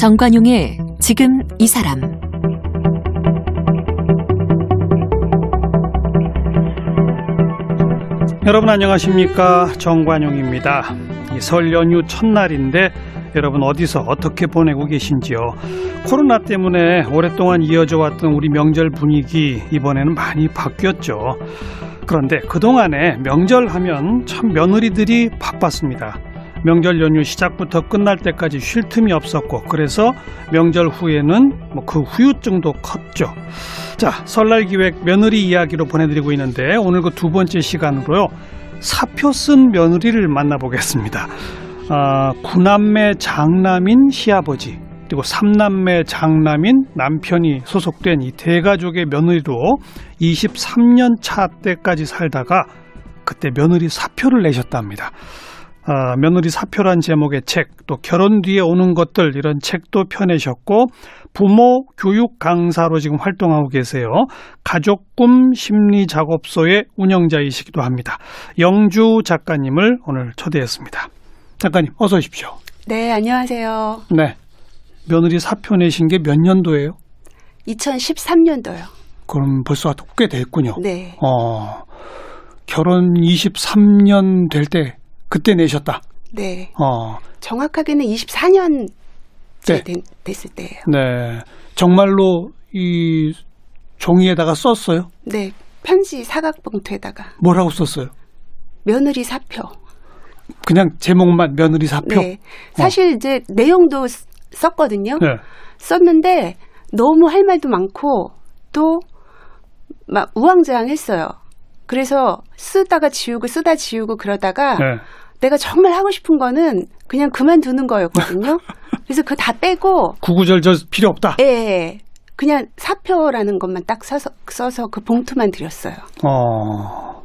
정관용의 지금 이 사람 여러분 안녕하십니까 정관용입니다. 이설 연휴 첫날인데 여러분 어디서 어떻게 보내고 계신지요? 코로나 때문에 오랫동안 이어져 왔던 우리 명절 분위기 이번에는 많이 바뀌었죠. 그런데 그동안에 명절 하면 참 며느리들이 바빴습니다. 명절 연휴 시작부터 끝날 때까지 쉴 틈이 없었고 그래서 명절 후에는 뭐 그 후유증도 컸죠. 자, 설날 기획 며느리 이야기로 보내드리고 있는데 오늘 그 두 번째 시간으로요. 사표 쓴 며느리를 만나보겠습니다. 아, 구남매 장남인 시아버지 그리고 삼남매 장남인 남편이 소속된 이 대가족의 며느리로 23년 차 때까지 살다가 그때 며느리 사표를 내셨답니다. 아, 며느리 사표란 제목의 책, 또 결혼 뒤에 오는 것들 이런 책도 펴내셨고 부모 교육 강사로 지금 활동하고 계세요. 가족 꿈 심리 작업소의 운영자이시기도 합니다. 영주 작가님을 오늘 초대했습니다. 작가님 어서 오십시오. 네, 안녕하세요. 네. 며느리 사표 내신 게 몇 년도예요? 2013년도요. 그럼 벌써 꽤 됐군요. 네. 어, 결혼 23년 될 때 그때 내셨다. 네. 어, 정확하게는 24년 네. 된, 됐을 때예요. 네. 정말로 이 종이에다가 썼어요? 네. 편지 사각봉투에다가 뭐라고 썼어요? 며느리 사표. 그냥 제목만 며느리 사표? 네. 사실 이제 내용도 쓰- 썼거든요. 네. 썼는데 너무 할 말도 많고 또 막 우왕좌왕했어요. 그래서 쓰다가 지우고 쓰다 지우고 그러다가 네. 내가 정말 하고 싶은 거는 그냥 그만두는 거였거든요. 그래서 그거 다 빼고 구구절 저 필요 없다. 예, 그냥 사표라는 것만 딱 써서, 써서 그 봉투만 드렸어요. 어.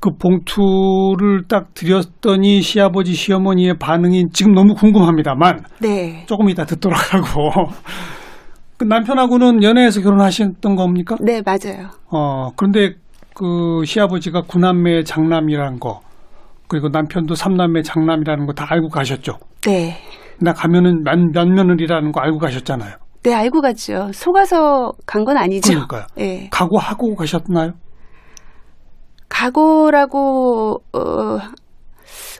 그 봉투를 딱 드렸더니 시아버지 시어머니의 반응이 지금 너무 궁금합니다만 네. 조금 이따 듣도록 하고 그 남편하고는 연애해서 결혼하셨던 겁니까? 네, 맞아요. 어 그런데 그 시아버지가 구남매 장남이라는 거 그리고 남편도 삼남매 장남이라는 거 다 알고 가셨죠? 네. 나 가면은 몇, 몇 며느리라는 거 알고 가셨잖아요. 네, 알고 갔죠. 속아서 간 건 아니죠. 그러니까요. 예. 각오하고 가셨나요? 각오라고, 어,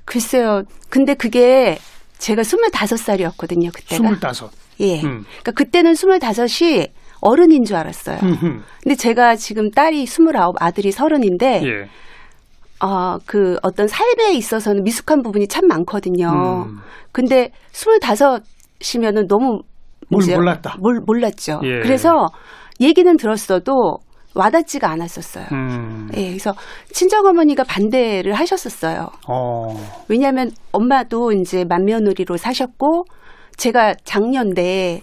글쎄요. 근데 그게 제가 25살이었거든요, 그때가. 스물다섯. 예. 음. 그러니까 그때는 25이 어른인 줄 알았어요. 근데 제가 지금 딸이 29, 아들이 30인데, 예. 어, 그 어떤 삶에 있어서는 미숙한 부분이 참 많거든요. 음. 근데 25이면은 너무 뭘 이제 몰랐다. 몰, 몰랐죠. 예. 그래서 얘기는 들었어도 와닿지가 않았었어요. 음. 예, 그래서 친정 어머니가 반대를 하셨었어요. 어. 왜냐하면 엄마도 이제 맏며느리로 사셨고 제가 작년에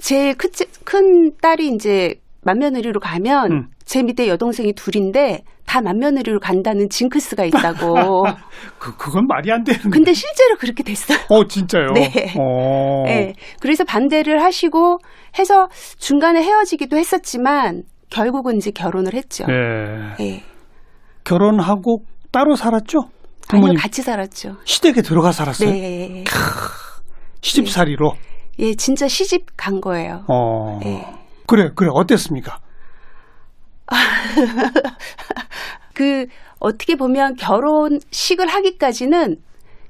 제일 큰, 큰 딸이 이제 맏며느리로 가면 음. 제 밑에 여동생이 둘인데 다 맏며느리로 간다는 징크스가 있다고. 그 그건 말이 안 되는. 근데 실제로 그렇게 됐어요. 어 진짜요? 네. 어. 네. 그래서 반대를 하시고 해서 중간에 헤어지기도 했었지만 결국은 이제 결혼을 했죠. 예. 예. 결혼하고 따로 살았죠? 아니요, 부모님 같이 살았죠. 시댁에 들어가 살았어요. 네. 시집살이로. 예, 진짜 시집 간 거예요. 어. 예. 그래 그래 어땠습니까? 그 어떻게 보면 결혼식을 하기까지는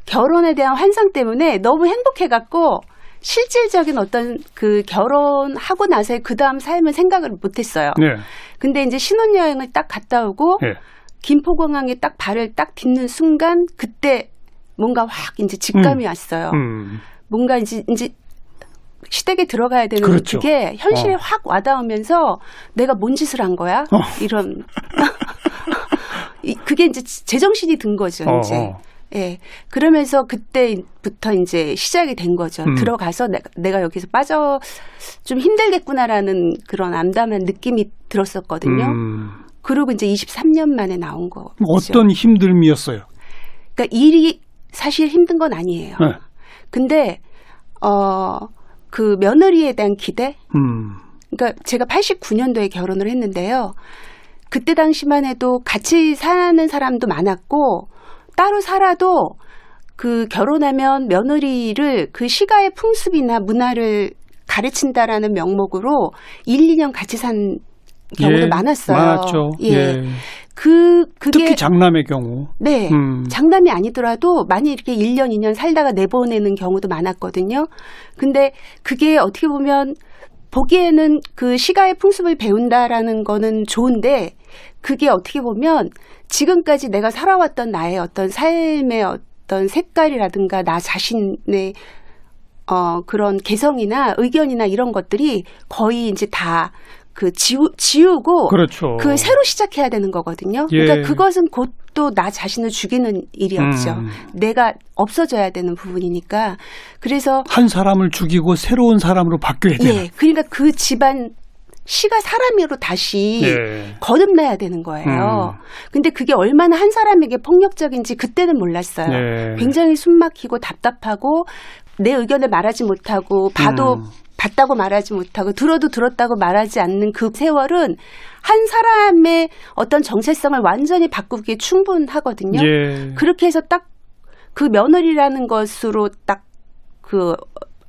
결혼에 대한 환상 때문에 너무 행복해 갖고 실질적인 어떤 그 결혼하고 나서의 그 다음 삶을 생각을 못 했어요. 네. 근데 이제 신혼여행을 딱 갔다 오고 예. 김포공항에 딱 발을 딱 딛는 순간 그때 뭔가 확 이제 직감이 왔어요. 음. 뭔가 이제 이제 시댁에 들어가야 되는 그렇죠. 게 현실에 어. 확 와닿으면서 내가 뭔 짓을 한 거야? 어. 이런 이- 그게 이제 제정신이 든 거죠, 어, 이제. 어. 예. 그러면서 그때부터 이제 시작이 된 거죠. 음. 들어가서 내가, 내가 여기서 빠져 좀 힘들겠구나라는 그런 암담한 느낌이 들었었거든요. 음. 그리고 이제 23년 만에 나온 거죠. 어떤 힘듦이었어요? 그러니까 일이 사실 힘든 건 아니에요. 네. 근데 어, 그 며느리에 대한 기대? 음. 그러니까 제가 89년도에 결혼을 했는데요. 그때 당시만 해도 같이 사는 사람도 많았고 따로 살아도 그 결혼하면 며느리를 그 시가의 풍습이나 문화를 가르친다라는 명목으로 1, 2년 같이 산 경우도 예, 많았어요. 많았죠. 예. 예. 그 그게 특히 장남의 경우. 네. 음. 장남이 아니더라도 많이 이렇게 1년, 2년 살다가 내보내는 경우도 많았거든요. 근데 그게 어떻게 보면 보기에는 그 시가의 풍습을 배운다라는 거는 좋은데 그게 어떻게 보면 지금까지 내가 살아왔던 나의 어떤 삶의 어떤 색깔이라든가 나 자신의 어 그런 개성이나 의견이나 이런 것들이 거의 이제 다 그 지우, 지우고 그렇죠. 그 새로 시작해야 되는 거거든요. 예. 그러니까 그것은 곧 또 나 자신을 죽이는 일이었죠. 음. 내가 없어져야 되는 부분이니까. 그래서 한 사람을 죽이고 새로운 사람으로 바뀌어야 되는. 예, 그러니까 그 집안 시가 사람으로 다시 예. 거듭나야 되는 거예요. 근데 그게 얼마나 한 사람에게 폭력적인지 그때는 몰랐어요. 예. 굉장히 숨막히고 답답하고 내 의견을 말하지 못하고 봐도 음. 봤다고 말하지 못하고 들어도 들었다고 말하지 않는 그 세월은 한 사람의 어떤 정체성을 완전히 바꾸기에 충분하거든요. 예. 그렇게 해서 딱 그 며느리라는 것으로 딱그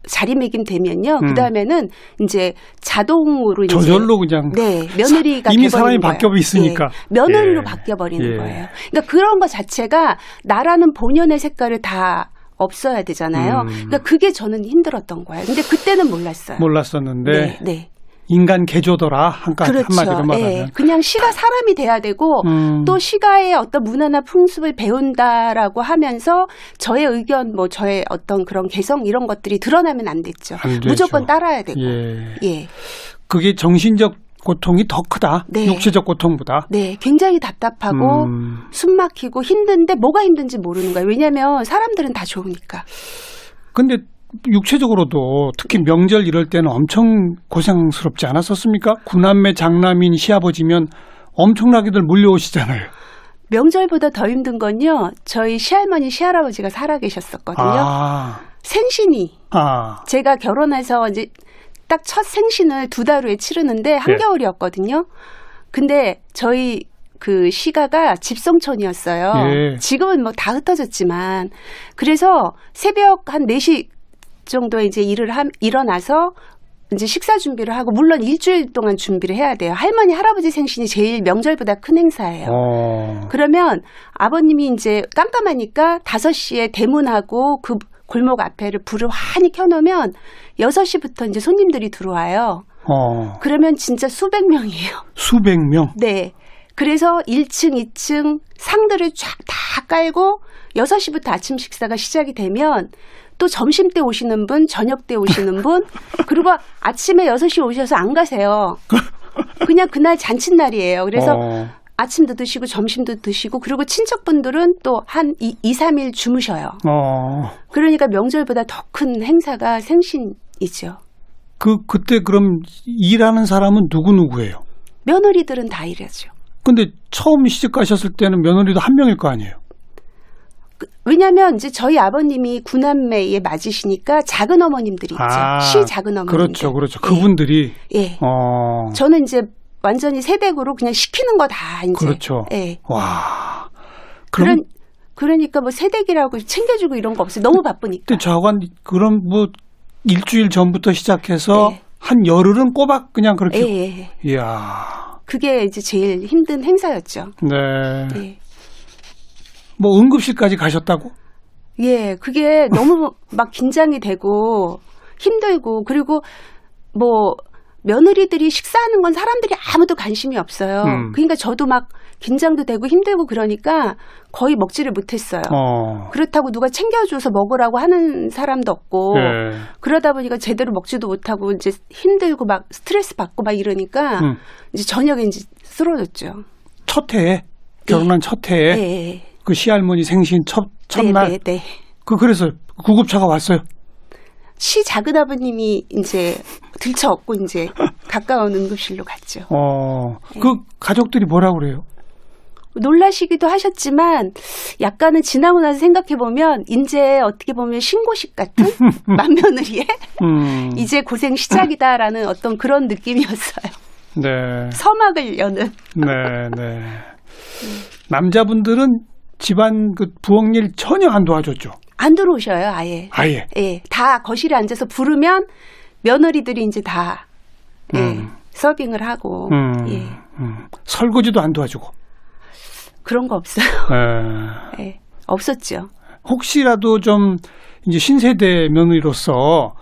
자리매김 되면요. 음. 그 다음에는 이제 자동으로 이제 저절로 그냥 네 며느리가 이미 사람이. 바뀌어 있으니까. 예, 며느리로 예. 바뀌어 버리는 예. 거예요. 그러니까 그런 것 자체가 나라는 본연의 색깔을 다 없어야 되잖아요. 음. 그러니까 그게 저는 힘들었던 거예요. 근데 그때는 몰랐어요. 몰랐었는데 네, 네. 인간 개조더라 한가 그렇죠. 한마디로 말하면. 예, 그냥 시가 사람이 돼야 되고 음. 또 시가의 어떤 문화나 풍습을 배운다라고 하면서 저의 의견, 뭐 저의 어떤 그런 개성 이런 것들이 드러나면 안 됐죠. 안 되죠. 무조건 따라야 되고. 예. 예. 그게 정신적 고통이 더 크다. 네. 육체적 고통보다. 네, 굉장히 답답하고 음. 숨 막히고 힘든데 뭐가 힘든지 모르는 거예요. 왜냐하면 사람들은 다 좋으니까. 근데 육체적으로도 특히 명절 이럴 때는 엄청 고생스럽지 않았었습니까? 구남매 장남인 시아버지면 엄청나게들 몰려오시잖아요. 명절보다 더 힘든 건요. 저희 시할머니, 시할아버지가 살아 계셨었거든요. 아, 생신이 아, 제가 결혼해서 이제 딱 첫 생신을 두 달 후에 치르는데 한겨울이었거든요. 근데 저희 그 시가가 집성촌이었어요. 예. 지금은 뭐 다 흩어졌지만 그래서 새벽 한 4시 정도에 이제 일을 함, 일어나서 이제 식사 준비를 하고 물론 일주일 동안 준비를 해야 돼요. 할머니 할아버지 생신이 제일 명절보다 큰 행사예요. 어, 그러면 아버님이 이제 깜깜하니까 5시에 대문하고 그 골목 앞에를 불을 환히 켜놓으면 6시부터 이제 손님들이 들어와요. 어, 그러면 진짜 수백 명이에요. 수백 명. 네. 그래서 1층, 2층 상들을 쫙 다 깔고 6시부터 아침 식사가 시작이 되면 또 점심 때 오시는 분, 저녁 때 오시는 분, 그리고 아침에 6시 오셔서 안 가세요. 그냥 그날 잔칫날이에요. 그래서 어, 아침도 드시고 점심도 드시고 그리고 친척분들은 또한 2, 3일 주무셔요. 어, 그러니까 명절보다 더 큰 행사가 생신이죠. 그 그때 그럼 일하는 사람은 누구 누구예요? 며느리들은 다 이래죠. 근데 처음 시집 가셨을 때는 며느리도 한 명일 거 아니에요? 그- 왜냐하면 이제 저희 아버님이 구남매에 맞으시니까 작은 어머님들이 있죠. 아, 시 작은 어머님들. 그렇죠, 그렇죠. 예, 그분들이 예. 어, 저는 이제 완전히 세댁으로 그냥 시키는 거 다 이제. 그렇죠. 예. 와. 그런 그러니까 뭐 세댁이라고 챙겨주고 이런 거 없어요. 너무 바쁘니까. 그때 저간 그럼 뭐 일주일 전부터 시작해서 네. 한 열흘은 꼬박 그냥 예, 그렇게. 예. 예. 이야. 그게 이제 제일 힘든 행사였죠. 네. 예. 뭐 응급실까지 가셨다고? 예, 그게 너무 막 긴장이 되고 힘들고 그리고 뭐 며느리들이 식사하는 건 사람들이 아무도 관심이 없어요. 음. 그러니까 저도 막 긴장도 되고 힘들고 그러니까 거의 먹지를 못했어요. 어. 그렇다고 누가 챙겨줘서 먹으라고 하는 사람도 없고 예. 그러다 보니까 제대로 먹지도 못하고 이제 힘들고 막 스트레스 받고 막 이러니까 음. 이제 저녁에 이제 쓰러졌죠. 첫 해에 결혼한 첫 해에 네. 그 시할머니 생신 첫 첫날 네. 그 그래서 구급차가 왔어요. 시 작은 아버님이 이제 들쳐업고 이제 가까운 응급실로 갔죠. 어. 네. 그 가족들이 뭐라 그래요? 놀라시기도 하셨지만 약간은 지나고 나서 생각해 보면 이제 어떻게 보면 신고식 같은 맏며느리의 음. 이제 고생 시작이다라는 어떤 그런 느낌이었어요. 네. 서막을 여는 네, 네. 남자분들은 집안 그 부엌일 전혀 안 도와줬죠. 안 들어오셔요, 아예. 아예. 예, 다 거실에 앉아서 부르면 며느리들이 이제 다 예, 음. 서빙을 하고 음, 예, 음. 설거지도 안 도와주고. 그런 거 없어요. 에. 예, 없었죠. 혹시라도 좀 이제 신세대 며느리로서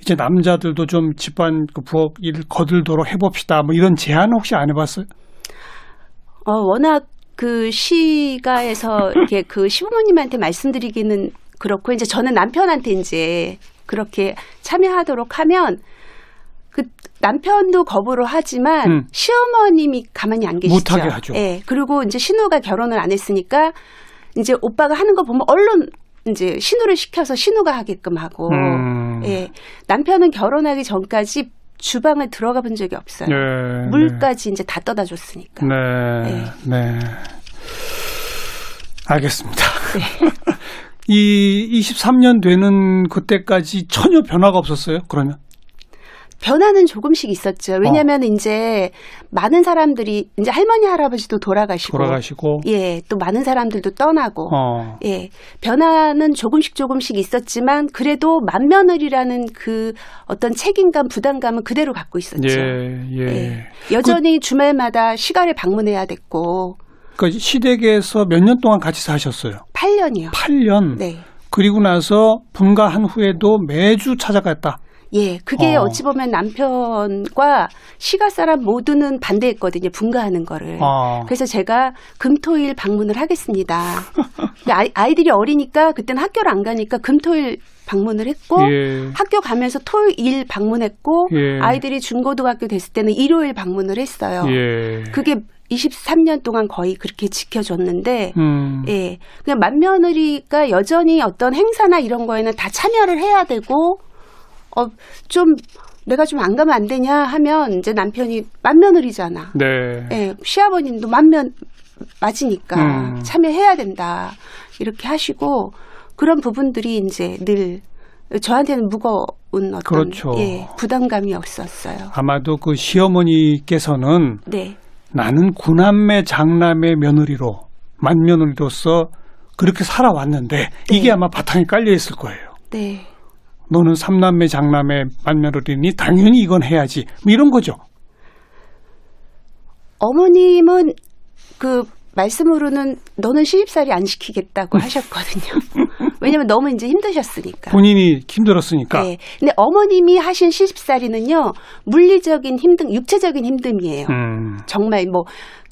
이제 남자들도 좀 집안 그 부엌 일 거들도록 해봅시다. 뭐 이런 제안 혹시 안 해봤어요? 어, 워낙 그 시가에서 이렇게 그 시부모님한테 말씀드리기는 그렇고 이제 저는 남편한테 이제 그렇게 참여하도록 하면 그 남편도 거부를 하지만 음. 시어머님이 가만히 안 계시죠. 못하게 하죠. 예. 그리고 이제 신우가 결혼을 안 했으니까 이제 오빠가 하는 거 보면 얼른 이제 신우를 시켜서 신우가 하게끔 하고 음. 예. 남편은 결혼하기 전까지 주방을 들어가 본 적이 없어요. 네. 물까지 이제 다 떠다 줬으니까. 네. 네. 알겠습니다. 네. 이 23년 되는 그때까지 전혀 변화가 없었어요. 그러면 변화는 조금씩 있었죠. 왜냐하면 어. 이제 많은 사람들이 이제 할머니 할아버지도 돌아가시고, 돌아가시고 예, 또 많은 사람들도 떠나고, 어. 예, 변화는 조금씩 조금씩 있었지만 그래도 만며느리라는 그 어떤 책임감, 부담감은 그대로 갖고 있었죠. 예, 예. 예. 여전히 주말마다 시가를 방문해야 됐고, 그 시댁에서 몇 년 동안 같이 사셨어요? 8년이요. 8년. 네. 그리고 나서 분가한 후에도 매주 찾아갔다. 예, 그게 어. 어. 찌 보면 남편과 시가 사람 모두는 반대했거든요. 분가하는 거를. 어. 그래서 제가 금토일 방문을 하겠습니다. 근데 아이, 아이 들이 어리니까 그때는 학교를 안 가니까 금토일 방문을 했고 예. 학교 가면서 토일 방문했고 예. 아이들이 중고등학교 됐을 때는 일요일 방문을 했어요. 예. 그게 23년 동안 거의 그렇게 지켜줬는데 음. 예. 그냥 맏며느리가 여전히 어떤 행사나 이런 거에는 다 참여를 해야 되고, 어, 좀, 내가 좀 안 가면 안 되냐 하면 이제 남편이 맏며느리잖아. 네. 예. 시아버님도 맏면, 맞으니까 음. 참여해야 된다. 이렇게 하시고, 그런 부분들이 이제 늘 저한테는 무거운 어떤 그렇죠. 예, 부담감이 없었어요. 아마도 그 시어머니께서는 네. 나는 구남매 장남의 며느리로 맏며느리로서 그렇게 살아왔는데 이게 네. 아마 바탕에 깔려 있을 거예요. 네. 너는 삼남매 장남의 맏며느리니 당연히 이건 해야지. 뭐 이런 거죠. 어머님은 그 말씀으로는 너는 시집살이 안 시키겠다고 하셨거든요. 왜냐면 너무 이제 힘드셨으니까. 본인이 힘들었으니까. 네. 근데 어머님이 하신 시집살이는요, 물리적인 힘듦, 육체적인 힘듦이에요. 음. 정말 뭐,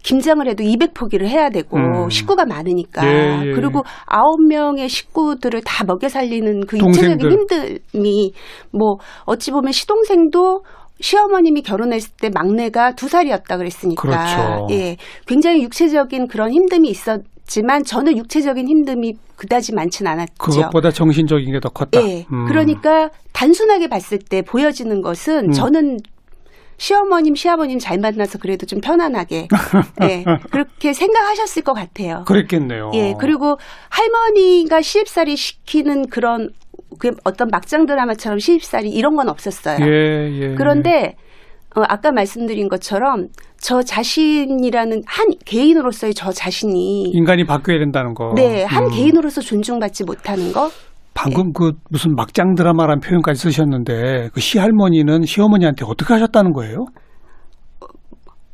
김장을 해도 200포기를 해야 되고, 음. 식구가 많으니까. 예, 예. 그리고 아홉 명의 식구들을 다 먹여 살리는 그 동생들. 육체적인 힘듦이, 뭐, 어찌 보면 시동생도 시어머님이 결혼했을 때 막내가 두 살이었다 그랬으니까. 그렇죠. 예. 굉장히 육체적인 그런 힘듦이 있었 지만, 저는 육체적인 힘듦이 그다지 많진 않았죠. 그것보다 정신적인 게 더 컸다. 예. 음. 그러니까 단순하게 봤을 때 보여지는 것은 음. 저는 시어머님, 시아버님 잘 만나서 그래도 좀 편안하게 예. 그렇게 생각하셨을 것 같아요. 그랬겠네요. 예. 그리고 할머니가 시집살이 시키는 그런 그 어떤 막장 드라마처럼 시집살이 이런 건 없었어요. 예, 예. 그런데 어, 아까 말씀드린 것처럼 저 자신이라는 한 개인으로서의 저 자신이 인간이 바뀌어야 된다는 거. 네, 한 음. 개인으로서 존중받지 못하는 거 방금 그 무슨 막장 드라마란 표현까지 쓰셨는데 그 시할머니는 시어머니한테 어떻게 하셨다는 거예요?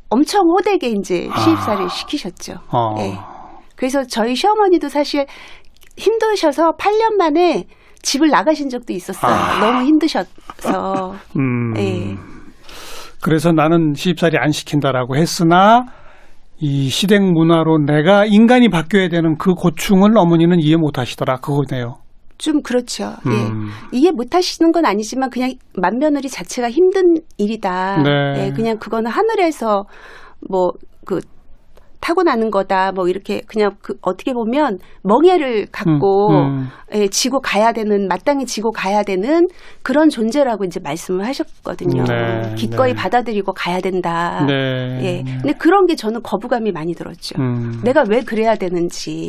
엄청 호되게 이제 아. 시집살이를 시키셨죠. 어. 예. 그래서 저희 시어머니도 사실 힘드셔서 8년 만에 집을 나가신 적도 있었어요. 아. 너무 힘드셔서. 음. 예. 그래서 나는 시집살이 안 시킨다라고 했으나 이 시댁 문화로 내가 인간이 바뀌어야 되는 그 고충을 어머니는 이해 못 하시더라. 그거네요. 좀 그렇죠. 음. 예. 이해 못 하시는 건 아니지만 그냥 맏며느리 자체가 힘든 일이다. 네. 예, 그냥 그거는 하늘에서 뭐그 타고나는 거다. 뭐 이렇게 그냥 그 어떻게 보면 멍해를 갖고 음, 음. 예, 지고 가야 되는 마땅히 지고 가야 되는 그런 존재라고 이제 말씀을 하셨거든요. 네, 기꺼이 네. 받아들이고 가야 된다. 네. 예. 근데 그런 게 저는 거부감이 많이 들었죠. 음. 내가 왜 그래야 되는지.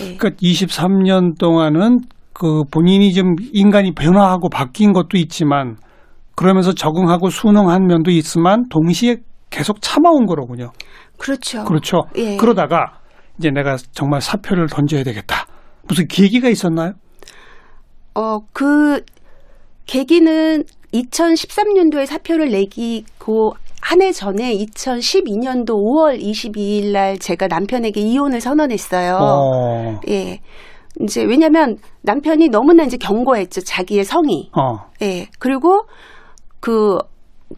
예. 그러니까 23년 동안은 그 본인이 좀 인간이 변화하고 바뀐 것도 있지만 그러면서 적응하고 순응한 면도 있지만 동시에 계속 참아온 거로군요. 그렇죠. 그렇죠. 예. 그러다가 이제 내가 정말 사표를 던져야 되겠다. 무슨 계기가 있었나요? 어, 그 계기는 2013년도에 사표를 내기고 한 해 전에 2012년도 5월 22일 날 제가 남편에게 이혼을 선언했어요. 어. 예. 이제 왜냐면 남편이 너무나 이제 견고했죠. 자기의 성이. 어. 예. 그리고 그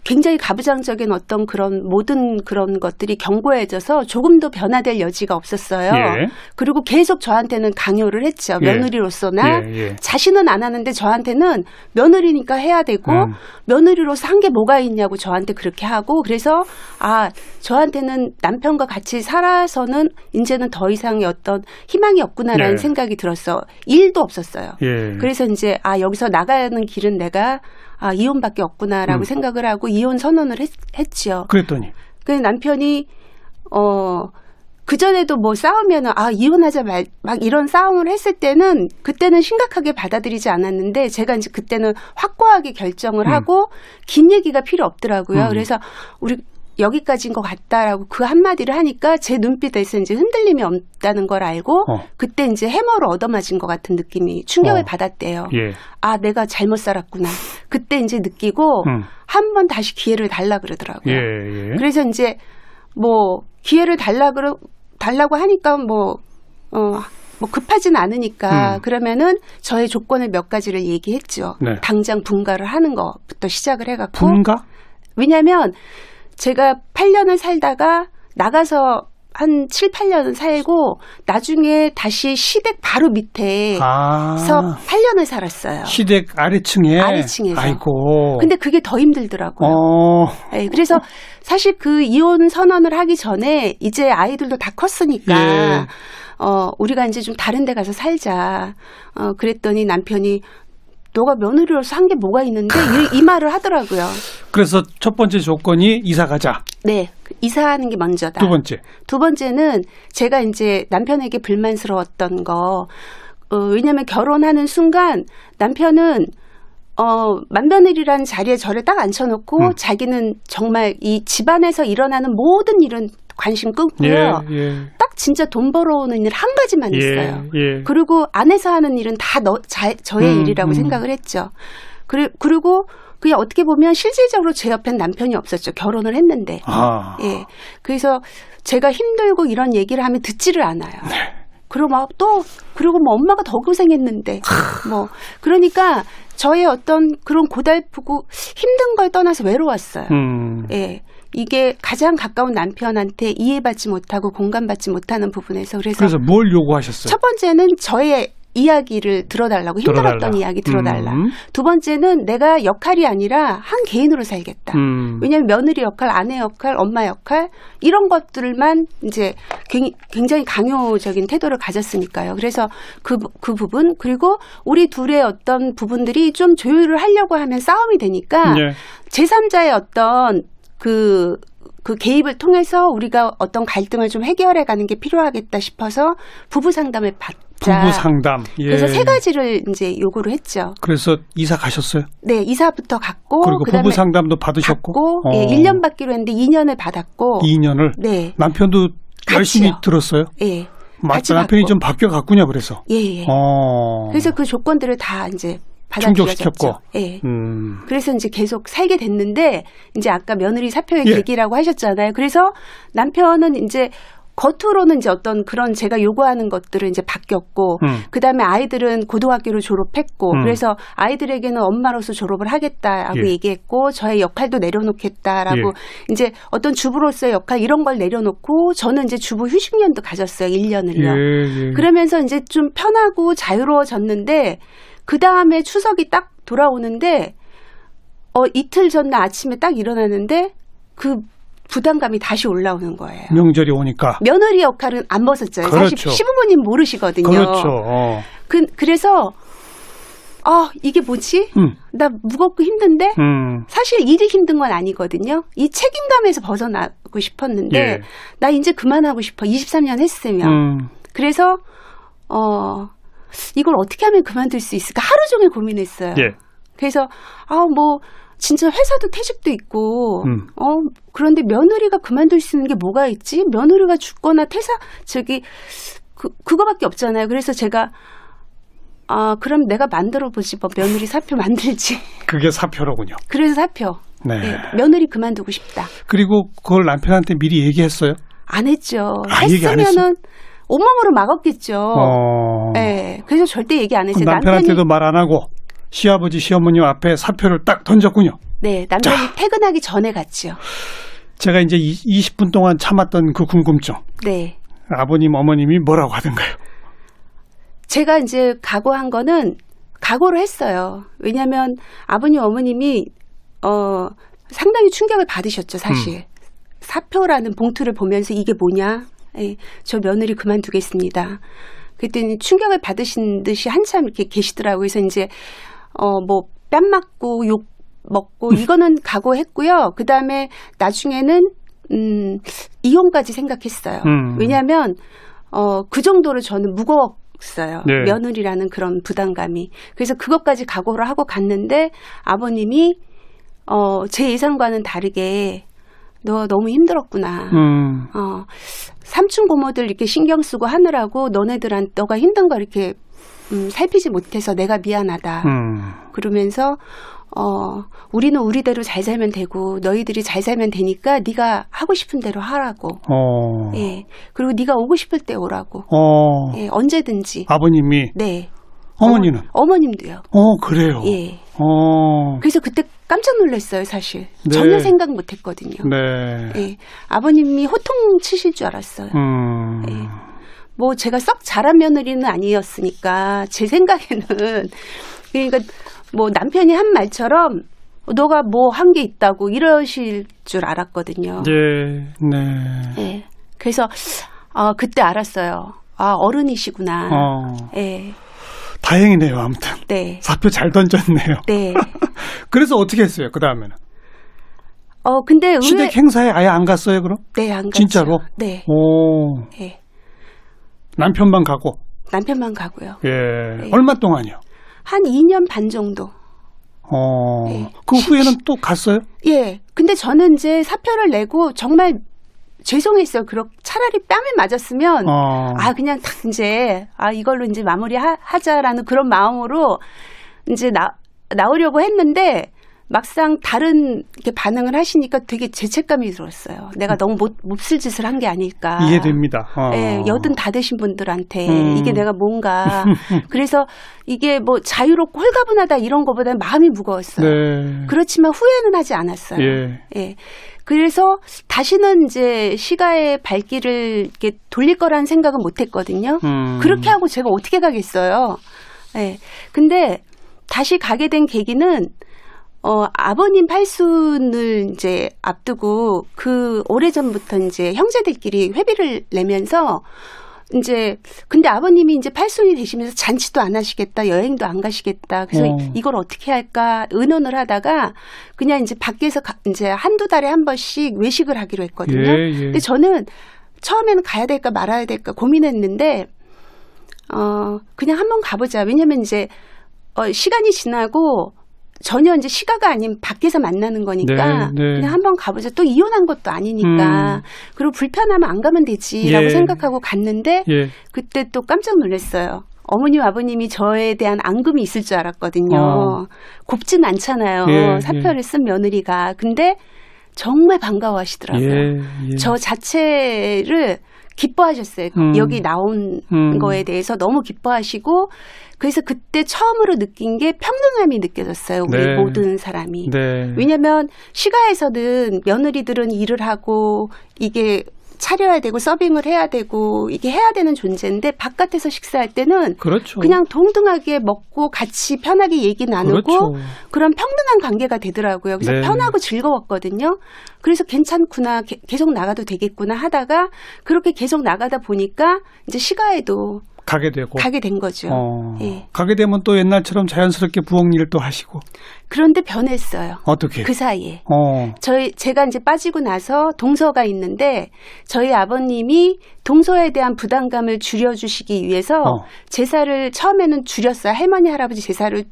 굉장히 가부장적인 어떤 그런 모든 그런 것들이 견고해져서 조금도 변화될 여지가 없었어요. 예. 그리고 계속 저한테는 강요를 했죠. 예. 며느리로서나 예, 예. 자신은 안 하는데 저한테는 며느리니까 해야 되고 음. 며느리로서 한 게 뭐가 있냐고 저한테 그렇게 하고 그래서 아 저한테는 남편과 같이 살아서는 이제는 더 이상의 어떤 희망이 없구나라는 네. 생각이 들었어. 일도 없었어요. 예. 그래서 이제 아 여기서 나가는 길은 내가 아 이혼밖에 없구나라고 음. 생각을 하고 이혼 선언을 했, 했지요. 그랬더니 그 남편이 어 그전에도 뭐 싸우면은 아 이혼하자 말 막 이런 싸움을 했을 때는 그때는 심각하게 받아들이지 않았는데 제가 이제 그때는 확고하게 결정을 음. 하고 긴 얘기가 필요 없더라고요. 음. 그래서 우리 여기까지인 것 같다라고 그 한마디를 하니까 제 눈빛에서 이제 흔들림이 없다는 걸 알고 어. 그때 이제 해머로 얻어맞은 것 같은 느낌이 충격을 어. 받았대요. 예. 아 내가 잘못 살았구나. 그때 이제 느끼고 음. 한번 다시 기회를 달라 그러더라고요. 예, 예. 그래서 이제 뭐 기회를 달라 그러 달라고 하니까 뭐 어. 뭐 급하진 않으니까 음. 그러면은 저의 조건을 몇 가지를 얘기했죠. 네. 당장 분가를 하는 것부터 시작을 해갖고 분가? 왜냐하면 제가 8년을 살다가 나가서 한 7, 8년을 살고 나중에 다시 시댁 바로 밑에서 아. 8년을 살았어요. 시댁 아래층에 아래층에서. 아이고. 근데 그게 더 힘들더라고요. 어. 네, 그래서 사실 그 이혼 선언을 하기 전에 이제 아이들도 다 컸으니까 예. 어 우리가 이제 좀 다른 데 가서 살자. 어 그랬더니 남편이 너가 며느리로서 한 게 뭐가 있는데 이, 이 말을 하더라고요. 그래서 첫 번째 조건이 이사 가자. 네. 그 이사하는 게 먼저다. 두 번째. 두 번째는 제가 이제 남편에게 불만스러웠던 거. 어, 왜냐면 결혼하는 순간 남편은 어, 맏며느리라는 자리에 저를 딱 앉혀놓고 음. 자기는 정말 이 집안에서 일어나는 모든 일은 관심 끊고요. 예, 예. 딱 진짜 돈 벌어오는 일 한 가지만 예, 있어요. 예. 그리고 안에서 하는 일은 다 너, 자, 저의 음, 일이라고 음. 생각을 했죠. 그리, 그리고 그냥 어떻게 보면 실질적으로 제 옆엔 남편이 없었죠. 결혼을 했는데. 아. 예. 그래서 제가 힘들고 이런 얘기를 하면 듣지를 않아요. 네. 그리고 막 또, 그리고 뭐 엄마가 더 고생했는데, 뭐. 그러니까 저의 어떤 그런 고달프고 힘든 걸 떠나서 외로웠어요. 음. 예. 이게 가장 가까운 남편한테 이해받지 못하고 공감받지 못하는 부분에서 그래서, 그래서 뭘 요구하셨어요? 첫 번째는 저의 이야기를 들어달라고 힘들었던 들어달라. 이야기 들어달라. 음. 두 번째는 내가 역할이 아니라 한 개인으로 살겠다. 음. 왜냐하면 며느리 역할, 아내 역할, 엄마 역할 이런 것들만 이제 굉- 굉장히 강요적인 태도를 가졌으니까요. 그래서 그, 부- 그 부분 그리고 우리 둘의 어떤 부분들이 좀 조율을 하려고 하면 싸움이 되니까 예. 제3자의 어떤 그, 그 개입을 통해서 우리가 어떤 갈등을 좀 해결해 가는 게 필요하겠다 싶어서 부부 상담을 받자. 부부 상담. 예. 그래서 세 가지를 이제 요구를 했죠. 그래서 이사 가셨어요? 네, 이사부터 갔고 그리고 부부 상담도 받으셨고. 받고 어. 예, 1년 받기로 했는데 2년을 받았고 2년을 네. 남편도 열심히 같이요. 들었어요. 예. 맞 같이 남편이 받고. 좀 바뀌어 갔군요. 그래서. 예, 예. 어. 그래서 그 조건들을 다 이제 충족시켰고. 예. 음. 그래서 이제 계속 살게 됐는데 이제 아까 며느리 사표의 예. 계기라고 하셨잖아요. 그래서 남편은 이제 겉으로는 이제 어떤 그런 제가 요구하는 것들을 이제 바뀌었고 음. 그다음에 아이들은 고등학교를 졸업했고 음. 그래서 아이들에게는 엄마로서 졸업을 하겠다라고 예. 얘기했고 저의 역할도 내려놓겠다라고 예. 이제 어떤 주부로서의 역할 이런 걸 내려놓고 저는 이제 주부 휴식년도 가졌어요. 1년을요. 예, 예. 그러면서 이제 좀 편하고 자유로워졌는데 그 다음에 추석이 딱 돌아오는데 어 이틀 전날 아침에 딱 일어나는데 그 부담감이 다시 올라오는 거예요. 명절이 오니까. 며느리 역할은 안 벗었죠. 사실 그렇죠. 시부모님 모르시거든요. 그렇죠. 어. 그, 그래서 아 이게 뭐지? 음. 나 무겁고 힘든데 음. 사실 일이 힘든 건 아니거든요. 이 책임감에서 벗어나고 싶었는데 예. 나 이제 그만하고 싶어. 23년 했으면. 음. 그래서 어 이걸 어떻게 하면 그만둘 수 있을까 하루 종일 고민했어요. 예. 그래서 아 뭐 진짜 회사도 퇴직도 있고 음. 어 그런데 며느리가 그만둘 수 있는 게 뭐가 있지? 며느리가 죽거나 퇴사 저기 그 그거밖에 없잖아요. 그래서 제가 아, 그럼 내가 만들어 보지 뭐 며느리 사표 만들지. 그게 사표로군요. 그래서 사표. 네. 예, 며느리 그만두고 싶다. 그리고 그걸 남편한테 미리 얘기했어요. 안 했죠. 아, 얘기 안 했으면은 온몸으로 막았겠죠. 어. 예. 그래서 절대 얘기 안 했어요. 남편한테도 말 안 하고 시아버지 시어머니 앞에 사표를 딱 던졌군요. 네, 남편이 퇴근하기 전에 갔죠. 제가 이제 이- 20분 동안 참았던 그 궁금증. 네. 아버님 어머님이 뭐라고 하던가요? 제가 이제 각오한 거는 각오를 했어요. 왜냐하면 아버님 어머님이 어 상당히 충격을 받으셨죠, 사실. 음. 사표라는 봉투를 보면서 이게 뭐냐? 예, 저 며느리 그만두겠습니다. 그랬더니 충격을 받으신 듯이 한참 이렇게 계시더라고요. 그래서 이제 어뭐 뺨 맞고 욕 먹고 이거는 각오했고요. 그 다음에 나중에는 음 이혼까지 생각했어요. 음. 왜냐하면 어그 정도로 저는 무거웠 어요. 네. 며느리라는 그런 부담감이. 그래서 그것까지 각오를 하고 갔는데 아버님이 어 제 예상과는 다르게 너 너무 힘들었구나. 음. 어, 삼촌 고모들 이렇게 신경 쓰고 하느라고 너네들한 너가 힘든 거 이렇게 음, 살피지 못해서 내가 미안하다. 음. 그러면서 어, 우리는 우리대로 잘 살면 되고 너희들이 잘 살면 되니까 네가 하고 싶은 대로 하라고. 어. 예. 그리고 네가 오고 싶을 때 오라고. 어. 예, 언제든지. 아버님이 네. 어머니는 어머, 님도요 어 그래요. 예. 어. 그래서 그때 깜짝 놀랐어요, 사실. 네. 전혀 생각 못 했거든요. 네. 예. 아버님이 호통 치실 줄 알았어요. 음. 예. 뭐 제가 썩 잘한 며느리는 아니었으니까 제 생각에는 그러니까 뭐 남편이 한 말처럼 너가 뭐 한 게 있다고 이러실 줄 알았거든요. 네. 네. 예. 그래서 아 그때 알았어요. 아 어른이시구나. 어. 예. 다행이네요. 아무튼 네. 사표 잘 던졌네요. 네. 그래서 어떻게 했어요? 그 다음에는 어 근데 의외 시댁 행사에 아예 안 갔어요. 그럼? 네 안 갔죠. 진짜로? 네. 오. 예. 남편만 가고. 남편만 가고요. 예. 네. 얼마 동안이요? 한 2년 반 정도. 어. 네. 그 후에는 또 갔어요? 예. 근데 저는 이제 사표를 내고 정말 죄송했어요. 그렇 차라리 뺨을 맞았으면 어. 아 그냥 딱 이제 아 이걸로 이제 마무리 하, 하자라는 그런 마음으로 이제 나 나오려고 했는데 막상 다른 이렇게 반응을 하시니까 되게 죄책감이 들었어요. 내가 너무 못 몹쓸 짓을 한 게 아닐까. 이해됩니다. 어. 예, 여든 다 되신 분들한테 음. 이게 내가 뭔가 그래서 이게 뭐 자유롭고 홀가분하다 이런 거보다는 마음이 무거웠어요. 네. 그렇지만 후회는 하지 않았어요. 예. 예. 그래서 다시는 이제 시가의 발길을 이렇게 돌릴 거라는 생각은 못 했거든요. 음. 그렇게 하고 제가 어떻게 가겠어요. 예. 근데 다시 가게 된 계기는 어, 아버님 팔순을 이제 앞두고 그 오래전부터 이제 형제들끼리 회비를 내면서 이제 근데 아버님이 이제 팔순이 되시면서 잔치도 안 하시겠다 여행도 안 가시겠다 그래서 어. 이걸 어떻게 할까 의논을 하다가 그냥 이제 밖에서 가- 이제 한두 달에 한 번씩 외식을 하기로 했거든요. 예, 예. 근데 저는 처음에는 가야 될까 말아야 될까 고민했는데 어 그냥 한번 가보자. 왜냐면 이제 어 시간이 지나고 전혀 이제 시가가 아닌 밖에서 만나는 거니까 네, 네. 그냥 한번 가보자. 또 이혼한 것도 아니니까 음. 그리고 불편하면 안 가면 되지라고 예. 생각하고 갔는데 예. 그때 또 깜짝 놀랐어요. 어머님 아버님이 저에 대한 앙금이 있을 줄 알았거든요. 어. 곱진 않잖아요. 예, 사표를 쓴 며느리가. 근데 정말 반가워하시더라고요. 예. 예. 저 자체를 기뻐하셨어요. 음. 여기 나온 음. 거에 대해서 너무 기뻐하시고 그래서 그때 처음으로 느낀 게 평등함이 느껴졌어요. 우리 네. 모든 사람이. 네. 왜냐하면 시가에서는 며느리들은 일을 하고 이게 차려야 되고 서빙을 해야 되고 이게 해야 되는 존재인데 바깥에서 식사할 때는 그렇죠. 그냥 동등하게 먹고 같이 편하게 얘기 나누고 그렇죠. 그런 평등한 관계가 되더라고요. 그래서 네. 편하고 즐거웠거든요. 그래서 괜찮구나, 게- 계속 나가도 되겠구나 하다가 그렇게 계속 나가다 보니까 이제 시가에도 가게 되고. 가게 된 거죠. 어. 예. 가게 되면 또 옛날처럼 자연스럽게 부엌 일도 하시고. 그런데 변했어요. 어떻게? 그 사이에. 어. 저희 제가 이제 빠지고 나서 동서가 있는데 저희 아버님이 동서에 대한 부담감을 줄여주시기 위해서 어. 제사를 처음에는 줄였어요. 할머니 할아버지 제사를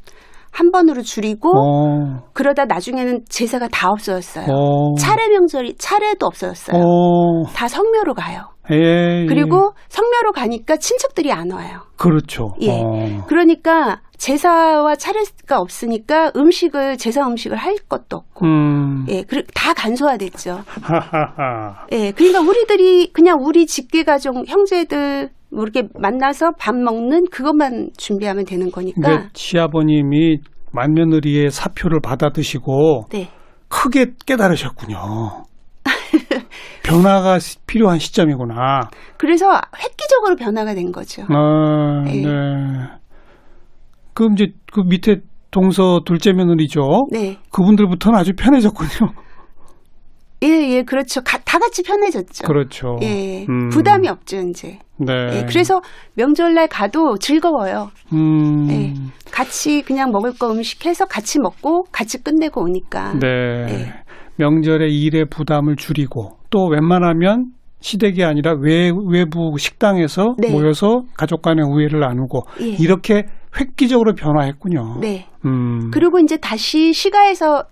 한 번으로 줄이고 어, 그러다 나중에는 제사가 다 없어졌어요. 어, 차례 명절이 차례도 없어졌어요. 어, 다 성묘로 가요. 예, 예. 그리고 성묘로 가니까 친척들이 안 와요. 그렇죠. 예. 어. 그러니까 제사와 차례가 없으니까 음식을 제사 음식을 할 것도 없고 음, 예, 다 간소화됐죠. 하하하. 예, 그러니까 우리들이 그냥 우리 직계 가족 형제들 뭐 이렇게 만나서 밥 먹는 그것만 준비하면 되는 거니까. 시아버님이 맏며느리의 사표를 받아 드시고 네. 크게 깨달으셨군요. 변화가 시- 필요한 시점이구나. 그래서 획기적으로 변화가 된 거죠. 아, 네. 네. 그럼 이제 그 밑에 동서 둘째 며느리죠. 네. 그분들부터는 아주 편해졌군요. 예, 예, 그렇죠. 가- 다 같이 편해졌죠. 그렇죠. 예. 음. 부담이 없죠, 이제. 네. 예, 그래서 명절날 가도 즐거워요. 음. 예. 같이 그냥 먹을 거 음식 해서 같이 먹고 같이 끝내고 오니까. 네. 네. 명절에 일의 부담을 줄이고 또 웬만하면 시댁이 아니라 외, 외부 식당에서 네. 모여서 가족 간의 우애를 나누고 예. 이렇게 획기적으로 변화했군요. 네. 음. 그리고 이제 다시 시가에서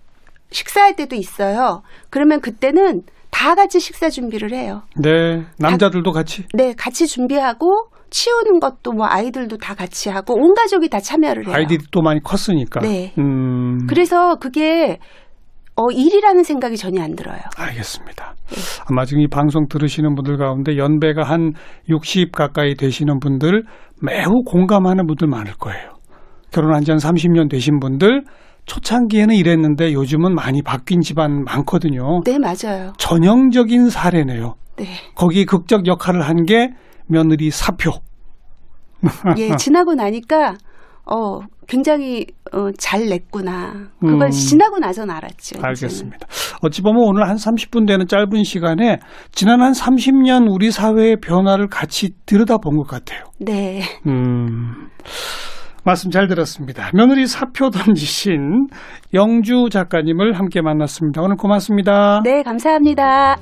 식사할 때도 있어요. 그러면 그때는 다 같이 식사 준비를 해요. 네. 남자들도 같이 네, 같이 준비하고 치우는 것도 뭐 아이들도 다 같이 하고 온 가족이 다 참여를 해요. 아이들이 또 많이 컸으니까. 네. 음. 그래서 그게 어 일이라는 생각이 전혀 안 들어요. 알겠습니다. 아마 지금 이 방송 들으시는 분들 가운데 연배가 한 60 가까이 되시는 분들 매우 공감하는 분들 많을 거예요. 결혼한 지 한 30년 되신 분들 초창기에는 이랬는데 요즘은 많이 바뀐 집안 많거든요. 네, 맞아요. 전형적인 사례네요. 네. 거기 극적 역할을 한 게 며느리 사표. 예, 지나고 나니까 어 굉장히 어, 잘 냈구나. 그걸 음. 지나고 나선 알았죠. 이제는. 알겠습니다. 어찌 보면 오늘 한 30분 되는 짧은 시간에 지난 한 30년 우리 사회의 변화를 같이 들여다본 것 같아요. 네. 음. 말씀 잘 들었습니다. 며느리 사표 던지신 영주 작가님을 함께 만났습니다. 오늘 고맙습니다. 네, 감사합니다.